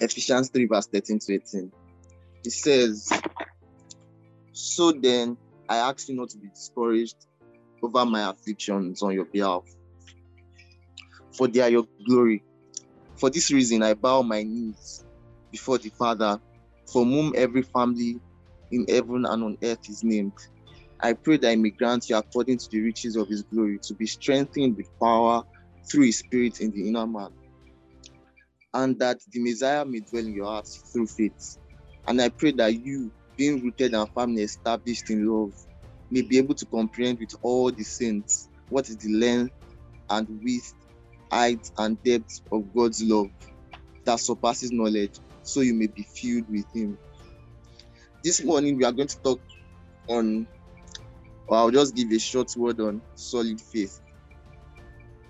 Ephesians 3, verse 13 to 18. It says, So then I ask you not to be discouraged over my afflictions on your behalf, for they are your glory. For this reason, I bow my knees before the Father, from whom every family in heaven and on earth is named. I pray that I may grant you, according to the riches of His glory, to be strengthened with power through His Spirit in the inner man, and that the Messiah may dwell in your hearts through faith. And I pray that you, being rooted and firmly established in love, may be able to comprehend with all the saints what is the length and width, height, and depth of God's love that surpasses knowledge, so you may be filled with Him. This morning, we are going to talk on, or I'll just give a short word on solid faith.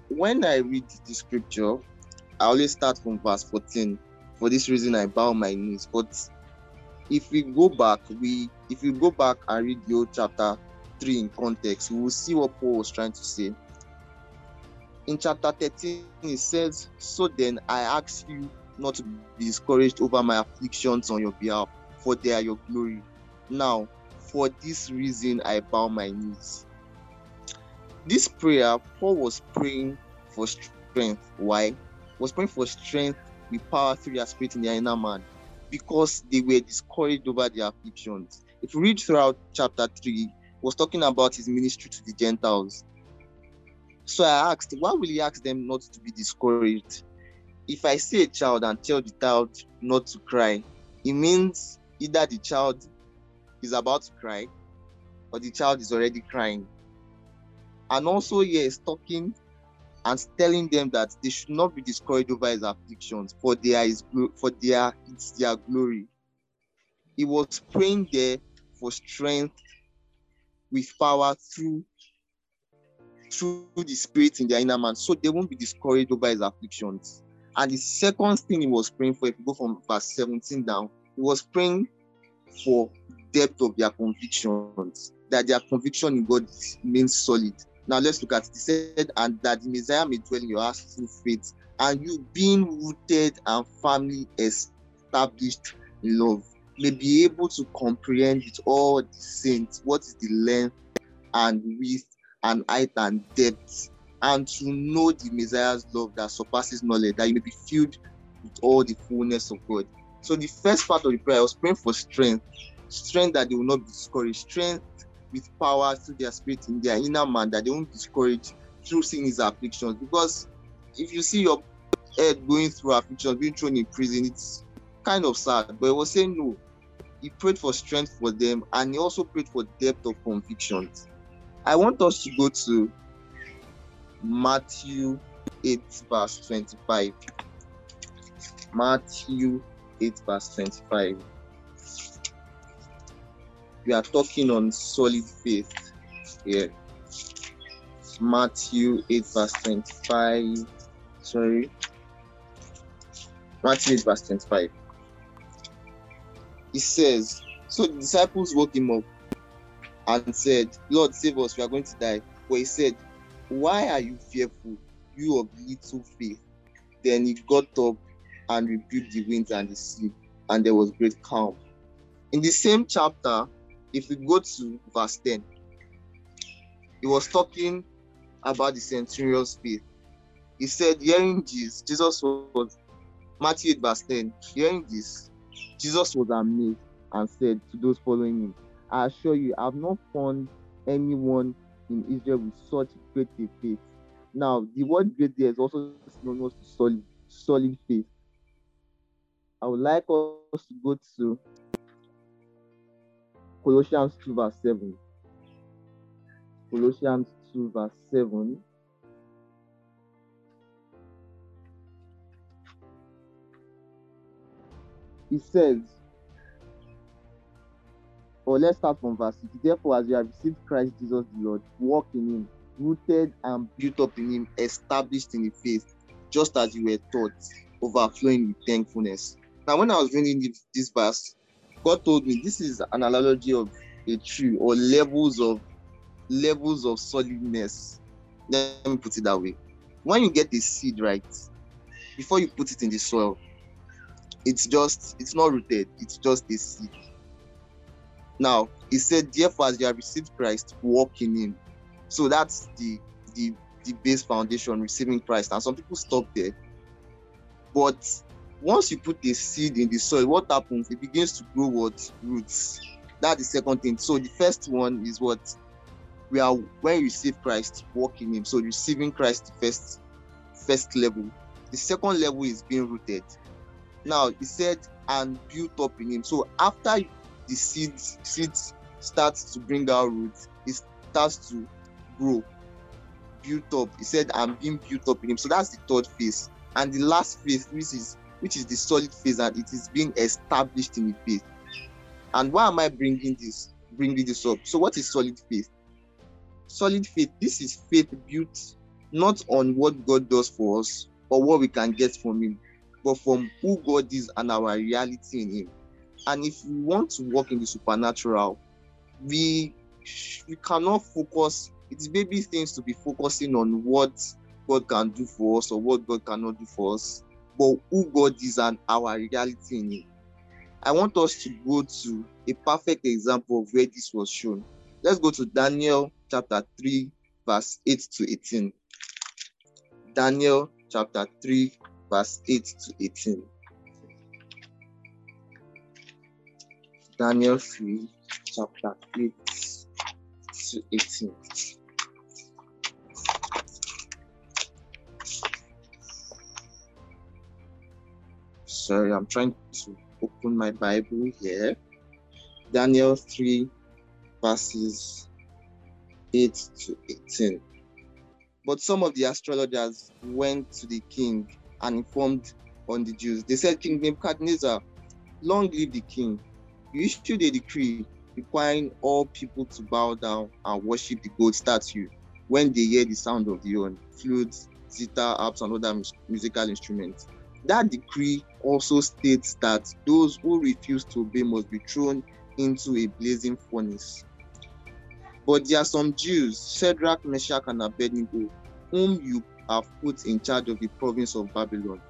When I read the scripture, I always start from verse 14. For this reason, I bow my knees. But if we go back, we if you go back and read the old chapter 3 in context, we will see what Paul was trying to say. In chapter 13, he says, So then I ask you not to be discouraged over my afflictions on your behalf, for they are your glory. Now, for this reason, I bow my knees. This prayer, Paul was praying for strength. Why? Was praying for strength with power through your spirit in their inner man because they were discouraged over their afflictions. If you read throughout chapter 3, was talking about his ministry to the Gentiles. So I asked, why will he ask them not to be discouraged? If I see a child and tell the child not to cry, it means either the child is about to cry or the child is already crying. And also, he is talking and telling them that they should not be discouraged over his afflictions, for their is for their it's their glory. He was praying there for strength with power through through the spirit in their inner man, so they won't be discouraged over his afflictions. And the second thing he was praying for, if you go from verse 17 down, he was praying for depth of their convictions, that their conviction in God remains solid. Now let's look at it. He said, and that the Messiah may dwell in your heart through faith, and you being rooted and firmly established in love, may be able to comprehend with all the saints what is the length and width and height and depth, and to know the Messiah's love that surpasses knowledge, that you may be filled with all the fullness of God. So the first part of the prayer I was praying for strength, strength that they will not be discouraged, strength with power through their spirit in their inner man, that they won't be discouraged through seeing his afflictions. Because if you see your head going through afflictions, being thrown in prison, it's kind of sad. But he was saying no. He prayed for strength for them and he also prayed for depth of convictions. I want us to go to Matthew 8, verse 25. Matthew 8, verse 25. We are talking on solid faith here. Matthew 8, verse 25. Sorry. Matthew 8, verse 25. It says, So the disciples woke him up and said, Lord, save us, we are going to die. But he said, Why are you fearful, you of little faith? Then he got up and rebuked the winds and the sea, and there was great calm. In the same chapter, if we go to verse 10, he was talking about the centurion's faith. He said, Hearing this, Jesus was, Matthew 8, verse 10, hearing this, Jesus was amazed and said to those following him, I assure you, I have not found anyone in Israel with such great faith. Now, the word great there is also synonymous to solid, solid faith. I would like us to go to Colossians 2, verse 7. Colossians 2, verse 7. It says, or let's start from verse 6. Therefore, as you have received Christ Jesus the Lord, walk in him, rooted and built up in him, established in the faith, just as you were taught, overflowing with thankfulness. Now, when I was reading this, verse, God told me this is an analogy of a tree or levels of levels of solidness. Let me put it that way. When you get the seed right, before you put it in the soil, it's just it's not rooted, it's just a seed. Now he said, therefore, as you have received Christ, walk in him. So that's the the the base foundation, receiving Christ. And some people stop there. But once you put a seed in the soil, what happens? It begins to grow what roots. That's the second thing. So the first one is what we are when you receive Christ, walk in Him. So receiving Christ, the first first level. The second level is being rooted. Now he said, and built up in Him. So after the seeds seeds starts to bring out roots, it starts to grow, built up. He said, I'm being built up in Him. So that's the third phase. And the last phase, which is which is the solid phase, and it is being established in the faith. And why am I bringing this, bringing this up? So, what is solid faith? Solid faith. This is faith built not on what God does for us or what we can get from Him, but from who God is and our reality in Him. And if we want to walk in the supernatural, we we cannot focus. It's baby things to be focusing on what God can do for us or what God cannot do for us, but who God is and our reality in Him. I want us to go to a perfect example of where this was shown. Let's go to Daniel chapter 3, verse 8 to 18. Daniel chapter 3, verse 8 to 18. Daniel 3, chapter 8 to 18. Sorry, I'm trying to open my Bible here. Daniel 3, verses 8 to 18. But some of the astrologers went to the king and informed on the Jews. They said, King Nebuchadnezzar, long live the king. You issued a decree requiring all people to bow down and worship the gold statue when they hear the sound of the horn, flutes, zither, harps, and other musical instruments. That decree also states that those who refuse to obey must be thrown into a blazing furnace. But there are some Jews, Shadrach, Meshach, and Abednego, whom you have put in charge of the province of Babylon.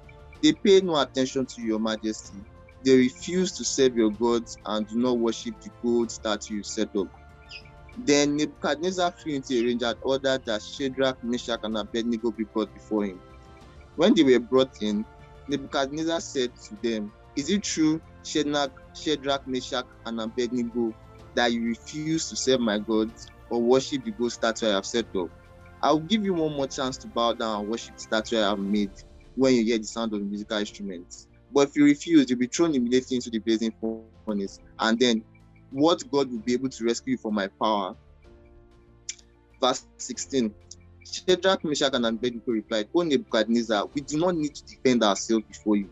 They pay no attention to your majesty. They refuse to serve your gods and do not worship the gold statue you set up. Then Nebuchadnezzar flew into a and ordered that Shadrach, Meshach, and Abednego be brought before him. When they were brought in, Nebuchadnezzar said to them, Is it true, Shadrach, Shadrach, Meshach, and Abednego, that you refuse to serve my gods or worship the gold statue I have set up? I will give you one more chance to bow down and worship the statue I have made when you hear the sound of the musical instruments. But if you refuse, you'll be thrown immediately into the blazing furnace. And then what God will be able to rescue you from my power? Verse 16 Shadrach, Meshach, and Abednego replied, O Nebuchadnezzar, we do not need to defend ourselves before you.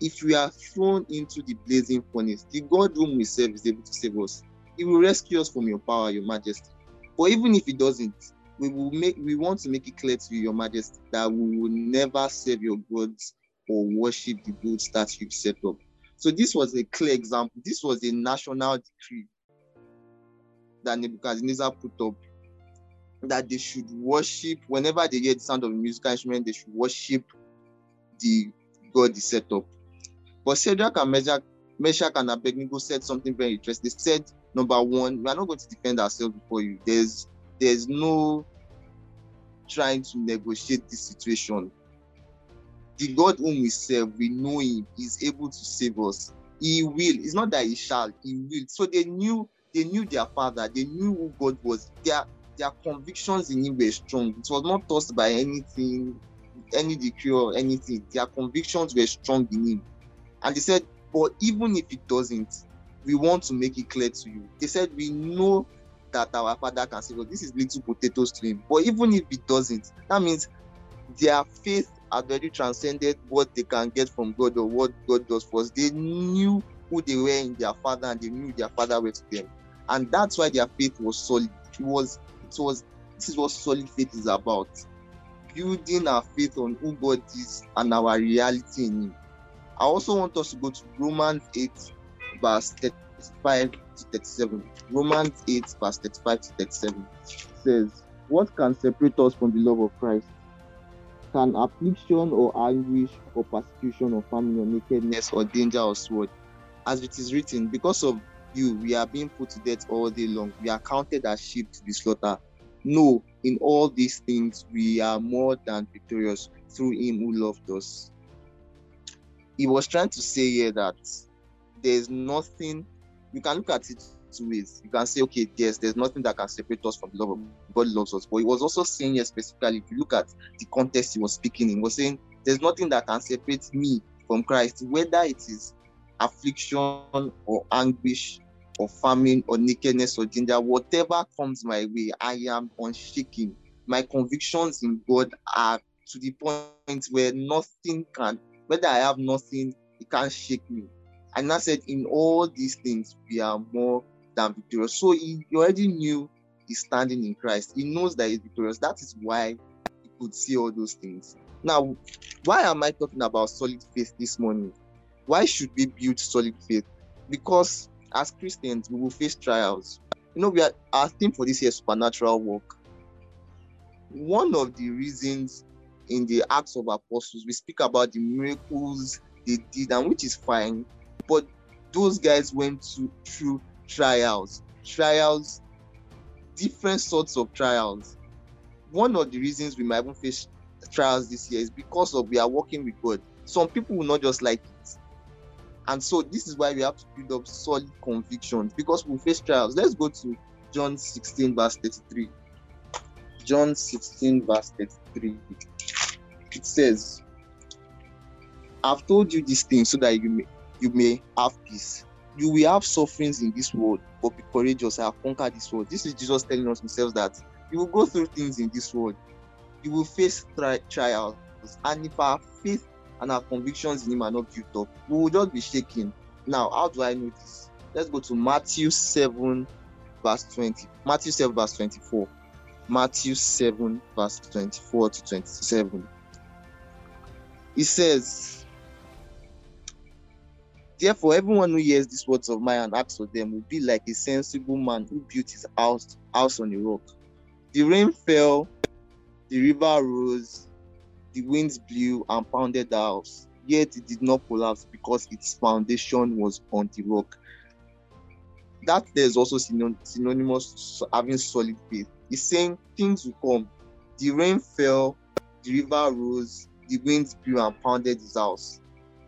If we are thrown into the blazing furnace, the God whom we serve is able to save us. He will rescue us from your power, your majesty. But even if he doesn't, we will make we want to make it clear to you, your majesty, that we will never serve your gods or worship the gold that you've set up. So this was a clear example. This was a national decree that Nebuchadnezzar put up that they should worship whenever they hear the sound of a musical instrument, they should worship the God they set up. But Shadrach and Meshach, Meshach and Abednego said something very interesting. They said, number one, we are not going to defend ourselves before you. There's there's no trying to negotiate this situation. The God whom we serve, we know him, is able to save us. He will. It's not that he shall, he will. So they knew they knew their father, they knew who God was. Their their convictions in him were strong. It was not tossed by anything, any decree or anything. Their convictions were strong in him. And they said, but even if it doesn't, we want to make it clear to you. They said, we know that our father can save us. This is little potatoes to him. But even if it doesn't, that means their faith had already transcended what they can get from God or what God does for us. They knew who they were in their father and they knew their father was them. And that's why their faith was solid. It was it was this is what solid faith is about building our faith on who God is and our reality in Him. I also want us to go to Romans 8, verse 35 to 37. Romans 8, verse 35 to 37 says, What can separate us from the love of Christ? can affliction or anguish or persecution or famine or nakedness or danger or sword, as it is written, because of you we are being put to death all day long. We are counted as sheep to be slaughtered. No, in all these things we are more than victorious through him who loved us. He was trying to say here that there's nothing you can look at it two ways. You can say, okay, yes, there's nothing that can separate us from the love of God loves us. But he was also saying here specifically, if you look at the context he was speaking in, he was saying there's nothing that can separate me from Christ, whether it is affliction or anguish or famine or nakedness or danger, whatever comes my way, I am unshaken. My convictions in God are to the point where nothing can, whether I have nothing, it can't shake me. And I said, in all these things, we are more than victorious. So he, already knew he's standing in Christ. He knows that he's victorious. That is why he could see all those things. Now, why am I talking about solid faith this morning? Why should we build solid faith? Because as Christians, we will face trials. You know, we are our theme for this year supernatural work. One of the reasons in the Acts of Apostles, we speak about the miracles they did, and which is fine, but those guys went to, through trials, trials, different sorts of trials. One of the reasons we might even face trials this year is because of we are working with God. Some people will not just like. And so this is why we have to build up solid convictions because we face trials. Let's go to John 16, verse 33. John 16, verse 33. It says, I've told you these things so that you may you may have peace you will have sufferings in this world, but be courageous. I have conquered this world. This is Jesus telling us himself that you will go through things in this world. You will face tri- trials. And if our faith and our convictions in him are not built up, we will just be shaking. Now, how do I know this? Let's go to Matthew 7, verse 20. Matthew 7, verse 24. Matthew 7, verse 24 to 27. He says, Therefore, everyone who hears these words of mine and acts for them will be like a sensible man who built his house, house on a rock. The rain fell, the river rose, the winds blew and pounded the house, yet it did not collapse because its foundation was on the rock. That there is also synonymous having solid faith. He's saying things will come. The rain fell, the river rose, the winds blew and pounded his house.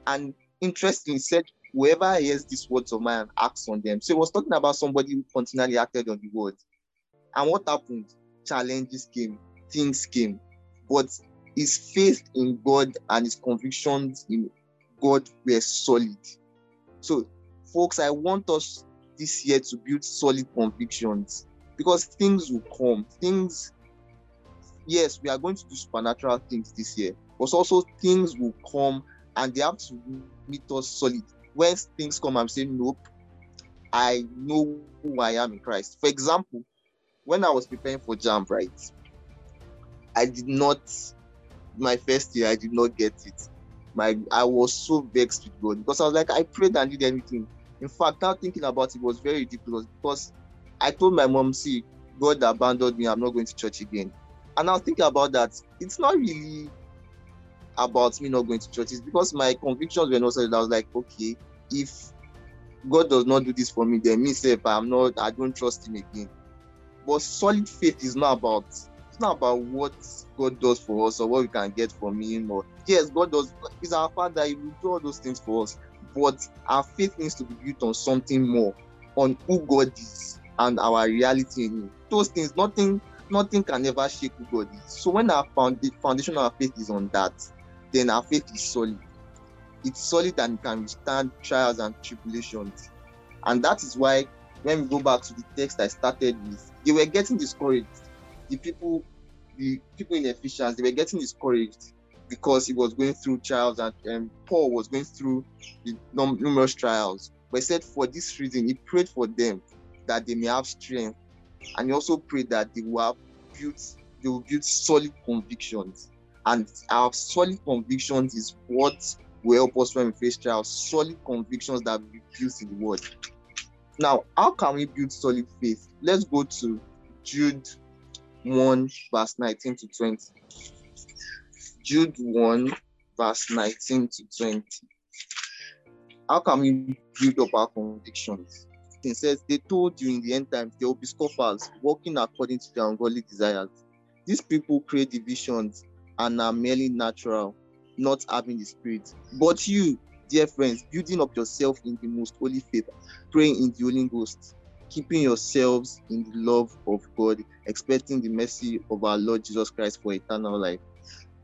And interestingly, said whoever hears these words of mine acts on them. So he was talking about somebody who continually acted on the word. And what happened? Challenges came, things came. But his faith in God and his convictions in God were solid. So, folks, I want us this year to build solid convictions because things will come. Things, yes, we are going to do supernatural things this year, but also things will come and they have to meet us solid when things come, I'm saying, nope, I know who I am in Christ. For example, when I was preparing for JAMB, right, I did not, my first year, I did not get it. My, I was so vexed with God because I was like, I prayed and did anything. In fact, now thinking about it was very ridiculous because I told my mom, see, God abandoned me, I'm not going to church again. And I was thinking about that. It's not really about me not going to church. It's because my convictions were not solid. I was like, okay, if God does not do this for me, then me say I'm not, I don't trust him again. But solid faith is not about not about what God does for us or what we can get from him. Or yes, God does He's our father, he will do all those things for us. But our faith needs to be built on something more, on who God is and our reality in him. Those things, nothing, nothing can ever shake who God is. So when our foundation of our faith is on that, then our faith is solid. It's solid and can withstand trials and tribulations. And that is why when we go back to the text I started with, they were getting discouraged. The people, the people in Ephesians, they were getting discouraged because he was going through trials and um, Paul was going through numerous trials. But he said for this reason, he prayed for them that they may have strength. And he also prayed that they will have built, they will build solid convictions. And our solid convictions is what will help us when we face trials. Solid convictions that we built in the word. Now, how can we build solid faith? Let's go to Jude 1, verse 19 to 20. Jude 1, verse 19 to 20. How can we build up our convictions? It says, They told you in the end times there will be scoffers walking according to their ungodly desires. These people create divisions and are merely natural, not having the spirit. But you, dear friends, building up yourself in the most holy faith, praying in the Holy Ghost, keeping yourselves in the love of God, expecting the mercy of our Lord Jesus Christ for eternal life.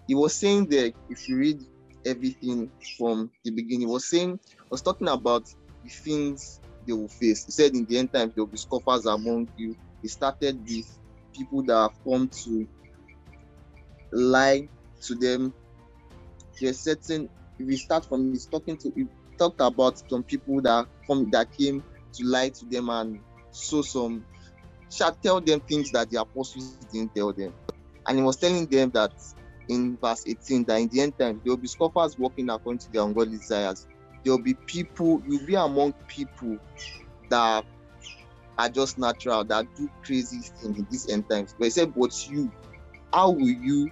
He was saying that if you read everything from the beginning, he was saying, was talking about the things they will face. He said in the end times there will be scoffers among you. He started with people that have come to lie to them. There's certain if we start from he's talking to he talked about some people that come that came to lie to them and so some shall tell them things that the apostles didn't tell them. And he was telling them that in verse 18 that in the end time there will be scoffers walking according to their ungodly desires. There will be people, you'll be among people that are just natural, that do crazy things in these end times. But he said, But you, how will you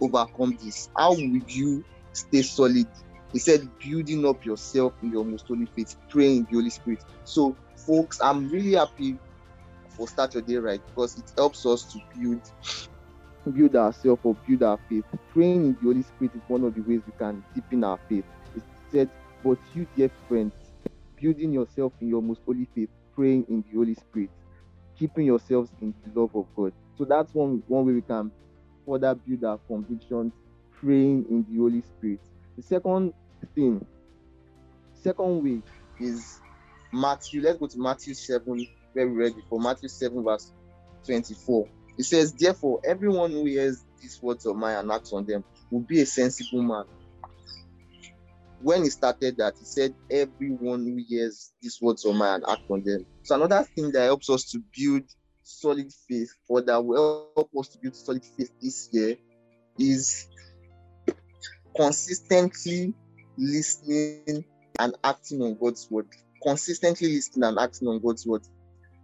overcome this? How will you stay solid? He said, building up yourself in your most holy faith, praying in the Holy Spirit. So folks, I'm really happy for Start Your Day Right because it helps us to build build ourselves or build our faith. Praying in the Holy Spirit is one of the ways we can deepen our faith. It said, But you, dear friends, building yourself in your most holy faith, praying in the Holy Spirit, keeping yourselves in the love of God. So that's one, one way we can further build our convictions, praying in the Holy Spirit. The second thing, second way is Matthew, let's go to Matthew 7, where we read before. Matthew 7, verse 24. It says, Therefore, everyone who hears these words of mine and acts on them will be a sensible man. When he started that, he said, Everyone who hears these words of mine and act on them. So, another thing that helps us to build solid faith, or that will help us to build solid faith this year, is consistently listening and acting on God's word consistently listening and acting on God's word.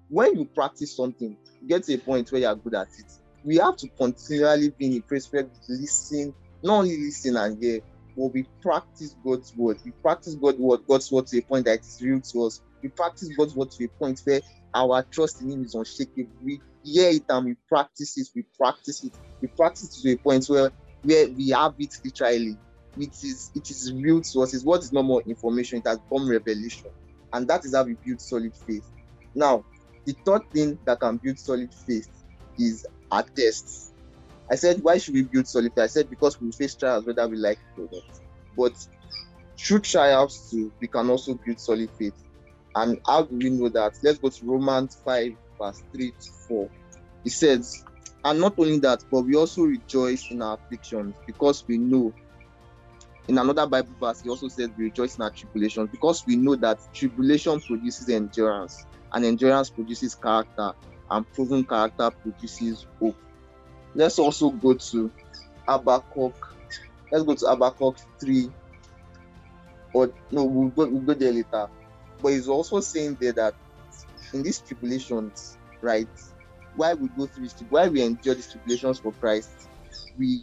When you practice something, you get to a point where you are good at it. We have to continually be in a place where we listen, not only listen and hear, but we practice God's word. We practice God's word, God's word to a point that it's real to us. We practice God's word to a point where our trust in Him is unshakable. We hear it and we practice it. We practice it. We practice it to a point where where we have it literally. It is it is real. It's what is not more information. It has become revelation. And that is how we build solid faith. Now, the third thing that can build solid faith is our tests. I said, why should we build solid faith? I said, because we face trials whether we like it or not. But through trials too, we can also build solid faith. And how do we know that? Let's go to Romans 5, verse 3 to 4. It says, and not only that, but we also rejoice in our afflictions because we know in another Bible verse, he also says, We rejoice in our tribulations because we know that tribulation produces endurance, and endurance produces character, and proven character produces hope. Let's also go to Habakkuk. Let's go to Habakkuk 3. Or no, we'll go, we'll go there later. But he's also saying there that in these tribulations, right, why we go through this, why we endure these tribulations for Christ, we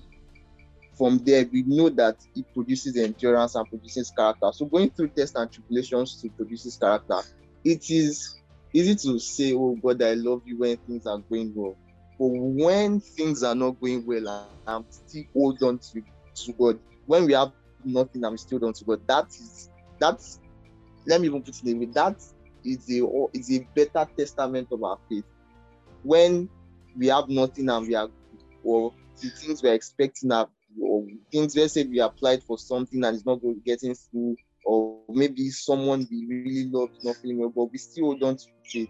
from there we know that it produces endurance and produces character. So going through tests and tribulations to produces character, it is easy to say, Oh God, I love you when things are going well. But when things are not going well, I'm still hold on to, to God. When we have nothing, I'm still on to God. That is that's let me even put it in way. That is a is a better testament of our faith. When we have nothing and we are or the things we're expecting are or things let's say we applied for something and it's not getting through or maybe someone we really love is not feeling well but we still hold on to faith.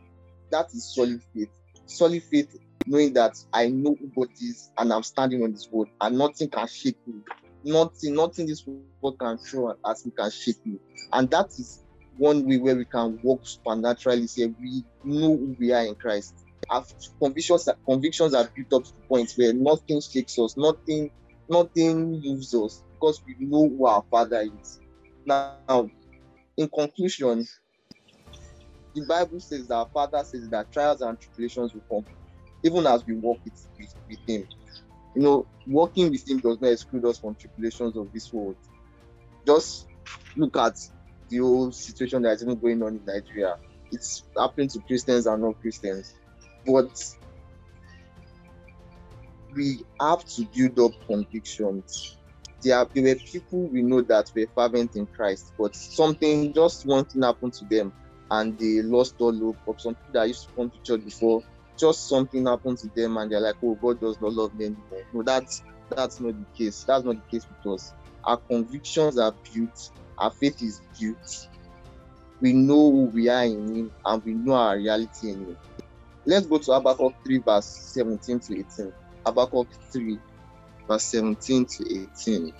That is solid faith. Solid faith knowing that i know who god is and i'm standing on this word and nothing can shake me. Nothing nothing this world can throw as me can shake me. And that is one way where we can walk supernaturally say we know who we are in christ. Our convictions convictions are built up to point where nothing shakes us nothing nothing moves us because we know who our Father is. Now, in conclusion, the Bible says that our Father says that trials and tribulations will come, even as we walk with, with, with Him. You know, walking with Him does not exclude us from tribulations of this world. Just look at the whole situation that is even going on in Nigeria. It's happening to Christians and non Christians. But we have to build up convictions. There, there were people we know that were fervent in Christ, but something, just one thing happened to them and they lost all hope. Or some people that used to come to church before, just something happened to them and they're like, oh, God does not love me anymore. No, that's that's not the case. That's not the case with us. Our convictions are built, our faith is built. We know who we are in Him and we know our reality in Him. Let's go to Habakkuk 3, verse 17 to 18. Habakkuk 3, verse 17 to 18.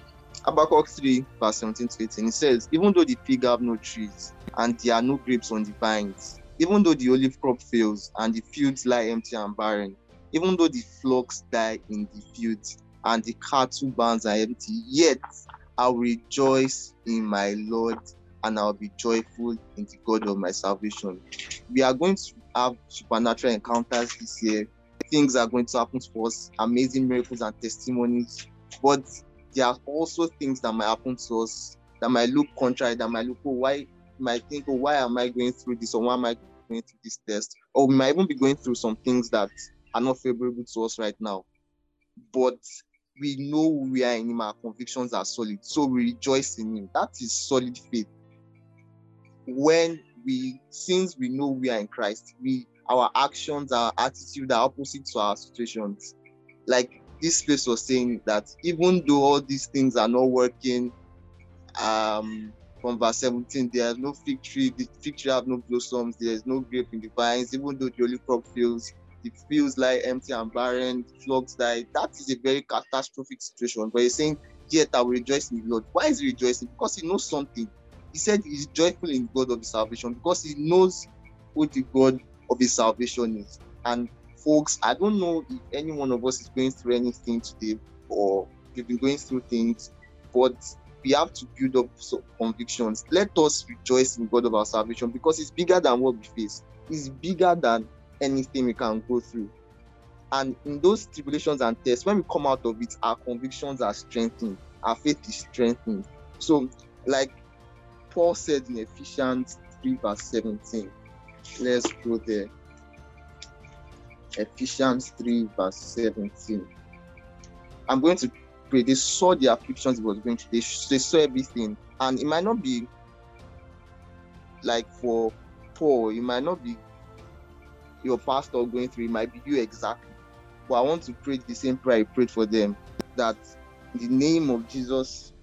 Habakkuk 3, verse 17 to 18. It says, Even though the fig have no trees, and there are no grapes on the vines, even though the olive crop fails, and the fields lie empty and barren, even though the flocks die in the fields, and the cattle barns are empty, yet I will rejoice in my Lord, and I'll be joyful in the God of my salvation. We are going to have supernatural encounters this year. Things are going to happen to us, amazing miracles and testimonies. But there are also things that might happen to us that might look contrary, that might look, oh, why might think, oh, why am I going through this, or why am I going through this test? Or we might even be going through some things that are not favorable to us right now. But we know we are in him, our convictions are solid. So we rejoice in him. That is solid faith. When we since we know we are in Christ, we our actions, our attitude are opposite to our situations. Like this place was saying that even though all these things are not working, um, from verse 17, there's no fig tree, the fig tree have no blossoms, there's no grape in the vines, even though the olive crop fails, the fields lie empty and barren, flocks die. That is a very catastrophic situation. But he's saying, Yet I will rejoice in the Lord. Why is he rejoicing? Because he knows something. He said he's joyful in God of salvation because he knows who the God of his salvation is. And folks, I don't know if any one of us is going through anything today or we've been going through things, but we have to build up some convictions. Let us rejoice in God of our salvation because it's bigger than what we face. It's bigger than anything we can go through. And in those tribulations and tests, when we come out of it, our convictions are strengthened, our faith is strengthened. So, like Paul said in Ephesians 3, verse 17. Let's go there. Ephesians 3, verse 17. I'm going to pray. They saw the afflictions was going through, they, they saw everything. And it might not be like for Paul, it might not be your pastor going through, it might be you exactly. But I want to pray the same prayer I prayed for them that the name of Jesus,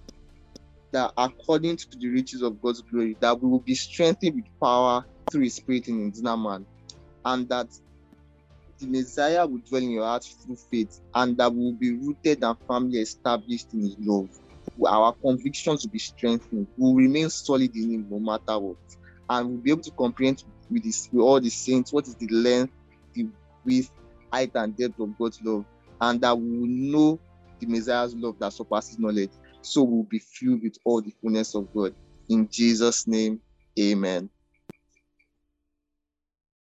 that according to the riches of God's glory, that we will be strengthened with power through His Spirit in inner man, and that the Messiah will dwell in your heart through faith, and that we will be rooted and firmly established in His love. Our convictions will be strengthened. We will remain solid in Him no matter what, and we'll be able to comprehend with, this, with all the saints what is the length, the width, height, and depth of God's love, and that we will know the Messiah's love that surpasses knowledge so we'll be filled with all the fullness of God. In Jesus' name, amen.